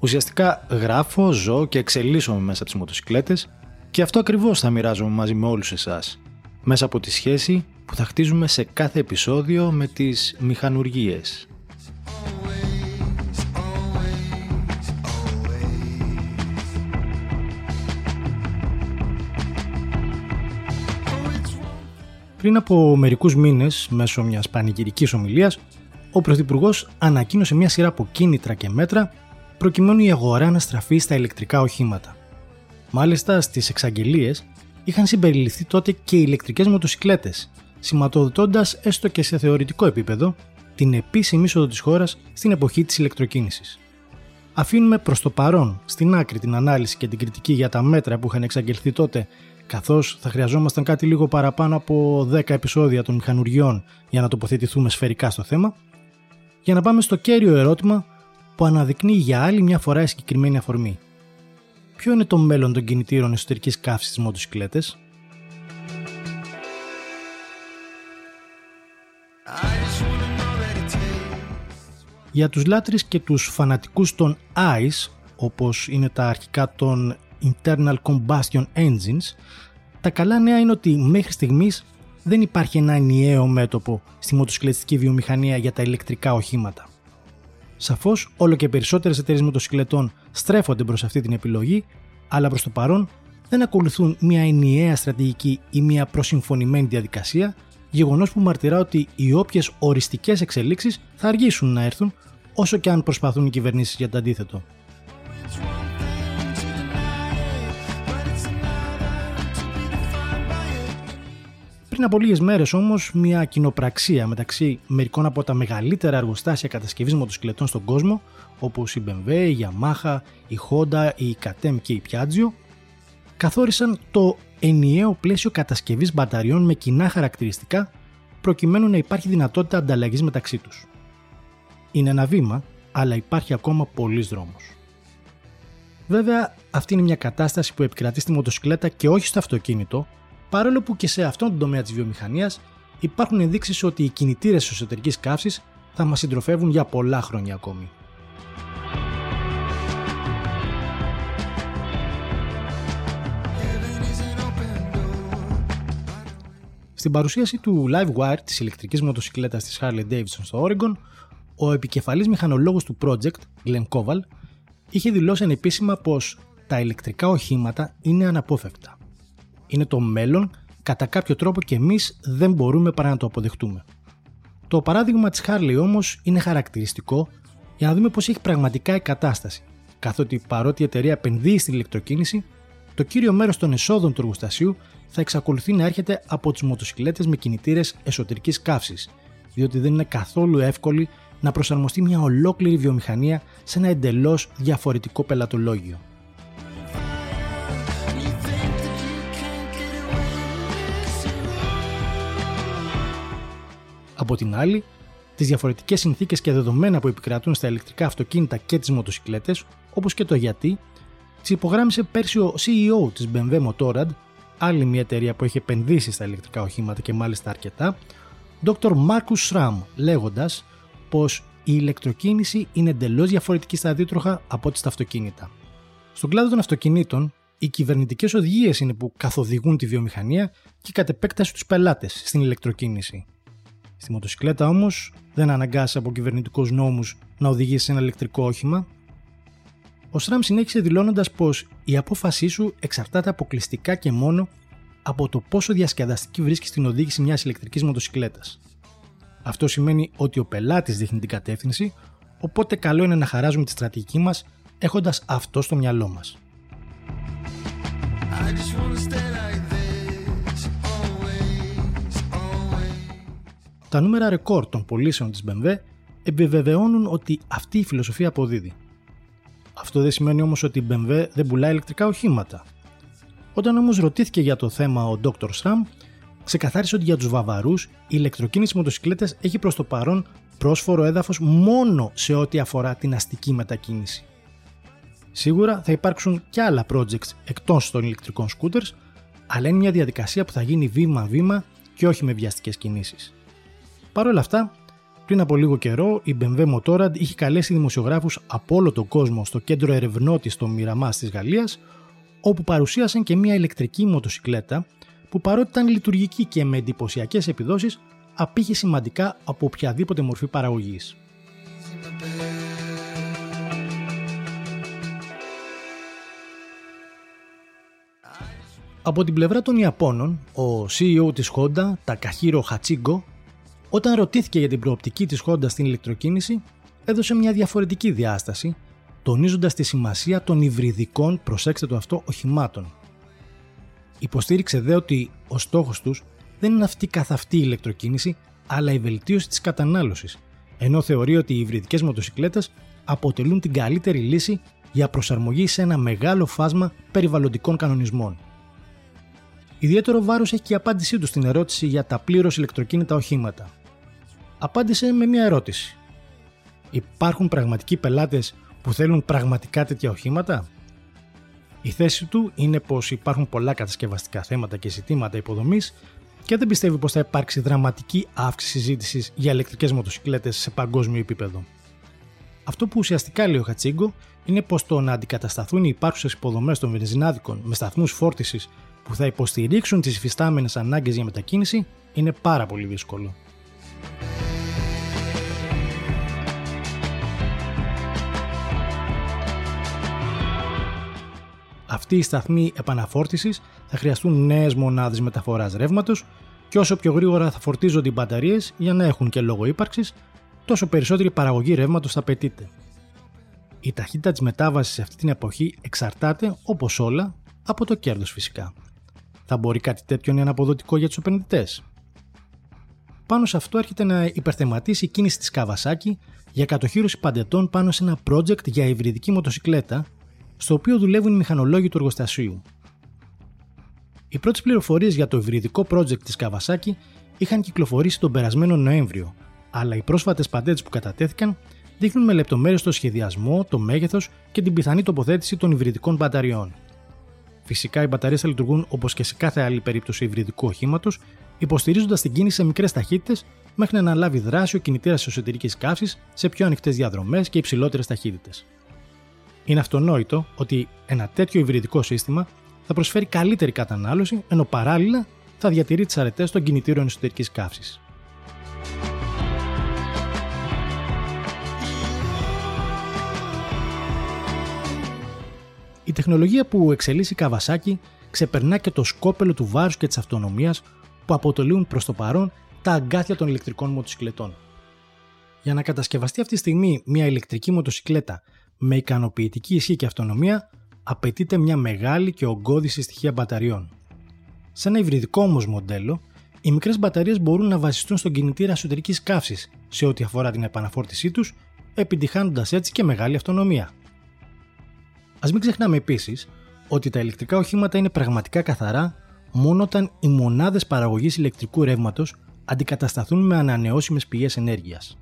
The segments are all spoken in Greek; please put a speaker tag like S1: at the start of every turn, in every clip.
S1: Ουσιαστικά γράφω, ζω και εξελίσσομαι μέσα από τις μοτοσικλέτες και αυτό ακριβώς θα μοιράζομαι μαζί με όλους εσάς, μέσα από τη σχέση που θα χτίζουμε σε κάθε επεισόδιο με τις μηχανουργίες. Πριν από μερικούς μήνες, μέσω μιας πανηγυρικής ομιλίας, ο Πρωθυπουργός ανακοίνωσε μια σειρά από κίνητρα και μέτρα προκειμένου η αγορά να στραφεί στα ηλεκτρικά οχήματα. Μάλιστα, στις εξαγγελίες είχαν συμπεριληφθεί τότε και οι ηλεκτρικές μοτοσυκλέτες, σηματοδοτώντας έστω και σε θεωρητικό επίπεδο την επίσημη είσοδο της χώρας στην εποχή της ηλεκτροκίνησης. Αφήνουμε προς το παρόν στην άκρη την ανάλυση και την κριτική για τα μέτρα που είχαν εξαγγελθεί τότε καθώς θα χρειαζόμασταν κάτι λίγο παραπάνω από 10 επεισόδια των μηχανουργιών για να τοποθετηθούμε σφαιρικά στο θέμα, για να πάμε στο κέριο ερώτημα που αναδεικνύει για άλλη μια φορά η συγκεκριμένη αφορμή. Ποιο είναι το μέλλον των κινητήρων εσωτερικής καύσης στις μοτοσυκλέτες; Για τους λάτρεις και τους φανατικούς των ICE, όπως είναι τα αρχικά των Internal Combustion Engines, τα καλά νέα είναι ότι μέχρι στιγμής δεν υπάρχει ένα ενιαίο μέτωπο στη μοτοσυκλετική βιομηχανία για τα ηλεκτρικά οχήματα. Σαφώς, όλο και περισσότερες εταιρείες μοτοσυκλετών στρέφονται προς αυτή την επιλογή, αλλά προς το παρόν δεν ακολουθούν μια ενιαία στρατηγική ή μια προσυμφωνημένη διαδικασία, γεγονός που μαρτυρά ότι οι όποιες οριστικές εξελίξεις θα αργήσουν να έρθουν, όσο και αν προσπαθούν οι κυβερνήσεις για το αντίθετο. Πριν από λίγες μέρες όμως, μια κοινοπραξία μεταξύ μερικών από τα μεγαλύτερα εργοστάσια κατασκευής μοτοσυκλετών στον κόσμο, όπως η BMW, η Yamaha, η Honda, η KTM και η Piaggio, καθόρισαν το ενιαίο πλαίσιο κατασκευής μπαταριών με κοινά χαρακτηριστικά, προκειμένου να υπάρχει δυνατότητα ανταλλαγής μεταξύ τους. Είναι ένα βήμα, αλλά υπάρχει ακόμα πολλής δρόμος. Βέβαια, αυτή είναι μια κατάσταση που επικρατεί στη μοτοσυκλέτα και όχι στο αυτοκίνητο, παρόλο που και σε αυτόν τον τομέα της βιομηχανίας υπάρχουν ενδείξεις ότι οι κινητήρες εσωτερικής καύσης θα μας συντροφεύουν για πολλά χρόνια ακόμη. Στην παρουσίαση του Livewire της ηλεκτρικής μοτοσυκλέτας της Harley Davidson στο Oregon, ο επικεφαλής μηχανολόγος του project, Glenn Koval, είχε δηλώσει ανεπίσημα πως τα ηλεκτρικά οχήματα είναι αναπόφευκτα είναι το μέλλον, κατά κάποιο τρόπο και εμείς δεν μπορούμε παρά να το αποδεχτούμε. Το παράδειγμα της Harley όμως είναι χαρακτηριστικό για να δούμε πώς έχει πραγματικά η κατάσταση, καθότι παρότι η εταιρεία επενδύει στην ηλεκτροκίνηση, το κύριο μέρος των εσόδων του εργοστασίου θα εξακολουθεί να έρχεται από τις μοτοσυκλέτες με κινητήρες εσωτερικής καύσης, διότι δεν είναι καθόλου εύκολη να προσαρμοστεί μια ολόκληρη βιομηχανία σε ένα εντελώς διαφορετικό πελατολόγιο. Από την άλλη, τις διαφορετικές συνθήκες και δεδομένα που επικρατούν στα ηλεκτρικά αυτοκίνητα και τις μοτοσυκλέτες, όπως και το γιατί, τις υπογράμμισε πέρσι ο CEO της BMW Motorrad, άλλη μια εταιρεία που έχει επενδύσει στα ηλεκτρικά οχήματα και μάλιστα αρκετά, Dr. Marcus Schramm, λέγοντας πως η ηλεκτροκίνηση είναι εντελώς διαφορετική στα αντίτροχα από ό,τι στα αυτοκίνητα. Στον κλάδο των αυτοκινήτων, οι κυβερνητικές οδηγίες είναι που καθοδηγούν τη βιομηχανία και κατ' επέκταση τους πελάτες στην ηλεκτροκίνηση. Στη μοτοσυκλέτα όμως δεν αναγκάσει από κυβερνητικούς νόμους να οδηγήσει σε ένα ηλεκτρικό όχημα. Ο Σραμ συνέχισε δηλώνοντας πως η απόφασή σου εξαρτάται αποκλειστικά και μόνο από το πόσο διασκεδαστική βρίσκεις την οδήγηση μιας ηλεκτρικής μοτοσυκλέτας. Αυτό σημαίνει ότι ο πελάτης δείχνει την κατεύθυνση, οπότε καλό είναι να χαράζουμε τη στρατηγική μας έχοντας αυτό στο μυαλό μας. Τα νούμερα ρεκόρ των πωλήσεων της BMW επιβεβαιώνουν ότι αυτή η φιλοσοφία αποδίδει. Αυτό δεν σημαίνει όμως ότι η BMW δεν πουλάει ηλεκτρικά οχήματα. Όταν όμως ρωτήθηκε για το θέμα ο Dr. Σραμ, ξεκαθάρισε ότι για τους Βαβαρούς η ηλεκτροκίνηση μοτοσυκλέτες έχει προς το παρόν πρόσφορο έδαφος μόνο σε ό,τι αφορά την αστική μετακίνηση. Σίγουρα θα υπάρξουν και άλλα projects εκτός των ηλεκτρικών scooters, αλλά είναι μια διαδικασία που θα γίνει βήμα-βήμα και όχι με βιαστικές κινήσεις. Παρ' όλα αυτά, πριν από λίγο καιρό, η BMW Motorrad είχε καλέσει δημοσιογράφους από όλο τον κόσμο στο κέντρο ερευνότης στο Μοιραμά της Γαλλίας, όπου παρουσίασαν και μια ηλεκτρική μοτοσυκλέτα που παρότι ήταν λειτουργική και με εντυπωσιακές επιδόσεις, απήχε σημαντικά από οποιαδήποτε μορφή παραγωγής. Από την πλευρά των Ιαπώνων, ο CEO της Honda, Takahiro Hachigo, όταν ρωτήθηκε για την προοπτική της Honda στην ηλεκτροκίνηση, έδωσε μια διαφορετική διάσταση, τονίζοντας τη σημασία των υβριδικών, προσέξτε το αυτό, οχημάτων. Υποστήριξε δε ότι ο στόχος τους δεν είναι αυτή καθ' αυτή η ηλεκτροκίνηση, αλλά η βελτίωση της κατανάλωσης, ενώ θεωρεί ότι οι υβριδικές μοτοσυκλέτες αποτελούν την καλύτερη λύση για προσαρμογή σε ένα μεγάλο φάσμα περιβαλλοντικών κανονισμών. Ιδιαίτερο βάρος έχει και η απάντησή του στην ερώτηση για τα πλήρως ηλεκτροκίνητα οχήματα. Απάντησε με μια ερώτηση. Υπάρχουν πραγματικοί πελάτες που θέλουν πραγματικά τέτοια οχήματα; Η θέση του είναι πως υπάρχουν πολλά κατασκευαστικά θέματα και ζητήματα υποδομής και δεν πιστεύει πως θα υπάρξει δραματική αύξηση ζήτηση για ηλεκτρικές μοτοσυκλέτες σε παγκόσμιο επίπεδο. Αυτό που ουσιαστικά λέει ο Χατσίγκο είναι πως το να αντικατασταθούν οι υπάρχουσες υποδομές των βενζινάδικων με σταθμούς φόρτισης που θα υποστηρίξουν τις υφιστάμενες ανάγκες για μετακίνηση είναι πάρα πολύ δύσκολο. Αυτοί οι σταθμοί επαναφόρτισης θα χρειαστούν νέες μονάδες μεταφοράς ρεύματος και όσο πιο γρήγορα θα φορτίζονται οι μπαταρίες για να έχουν και λόγο ύπαρξης, τόσο περισσότερη παραγωγή ρεύματος θα απαιτείται. Η ταχύτητα της μετάβασης σε αυτή την εποχή εξαρτάται, όπως όλα, από το κέρδος φυσικά. Θα μπορεί κάτι τέτοιο να είναι αποδοτικό για τους επενδυτές; Πάνω σε αυτό έρχεται να υπερθεματίσει η κίνηση της Καβασάκη για κατοχήρωση παντετών πάνω σε ένα project για υβριδική μοτοσυκλέτα, στο οποίο δουλεύουν οι μηχανολόγοι του εργοστασίου. Οι πρώτες πληροφορίες για το υβριδικό project της Καβασάκη είχαν κυκλοφορήσει τον περασμένο Νοέμβριο, αλλά οι πρόσφατες παντέτε που κατατέθηκαν δείχνουν με λεπτομέρειες το σχεδιασμό, το μέγεθος και την πιθανή τοποθέτηση των υβριδικών μπαταριών. Φυσικά, οι μπαταρίες θα λειτουργούν όπως και σε κάθε άλλη περίπτωση υβριδικού οχήματος, υποστηρίζοντας την κίνηση σε μικρές ταχύτητες μέχρι να αναλάβει δράση ο κινητήρα εσωτερικής καύσης σε πιο ανοιχτές διαδρομές και υψηλότερες ταχύτητες. Είναι αυτονόητο ότι ένα τέτοιο υβριδικό σύστημα θα προσφέρει καλύτερη κατανάλωση, ενώ παράλληλα θα διατηρεί τις αρετές των κινητήρων εσωτερικής καύσης. Η τεχνολογία που εξελίσσει η Καβασάκη ξεπερνά και το σκόπελο του βάρους και της αυτονομίας που αποτελούν προς το παρόν τα αγκάθια των ηλεκτρικών μοτοσυκλετών. Για να κατασκευαστεί αυτή τη στιγμή μια ηλεκτρική μοτοσυκλέτα με ικανοποιητική ισχύ και αυτονομία, απαιτείται μια μεγάλη και ογκώδη συστοιχεία μπαταριών. Σε ένα υβριδικό όμως μοντέλο, οι μικρές μπαταρίες μπορούν να βασιστούν στον κινητήρα εσωτερικής καύσης σε ό,τι αφορά την επαναφόρτισή τους, επιτυχάνοντας έτσι και μεγάλη αυτονομία. Α μην ξεχνάμε επίσης ότι τα ηλεκτρικά οχήματα είναι πραγματικά καθαρά μόνο όταν οι μονάδες παραγωγής ηλεκτρικού ρεύματος αντικατασταθούν με ανανεώσιμες πηγές ενέργειας.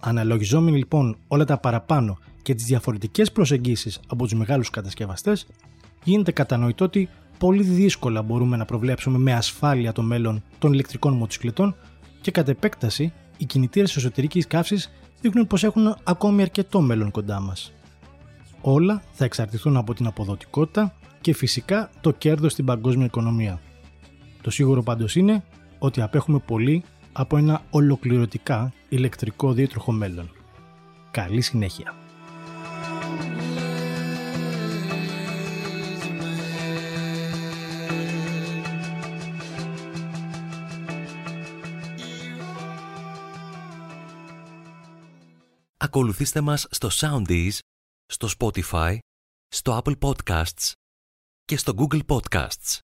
S1: Αναλογιζόμενοι λοιπόν όλα τα παραπάνω και τις διαφορετικές προσεγγίσεις από τους μεγάλους κατασκευαστές, γίνεται κατανοητό ότι πολύ δύσκολα μπορούμε να προβλέψουμε με ασφάλεια το μέλλον των ηλεκτρικών μοτοσυκλετών και κατ' επέκταση οι κινητήρες εσωτερικής καύσης δείχνουν πως έχουν ακόμη αρκετό μέλλον κοντά μας. Όλα θα εξαρτηθούν από την αποδοτικότητα και φυσικά το κέρδος στην παγκόσμια οικονομία. Το σίγουρο πάντως είναι ότι απέχουμε πολύ από ένα ολοκληρωτικά ηλεκτρικό δίτροχο μέλλον. Καλή συνέχεια!
S2: Ακολουθήστε μας στο Soundees, στο Spotify, στο Apple Podcasts και στο Google Podcasts.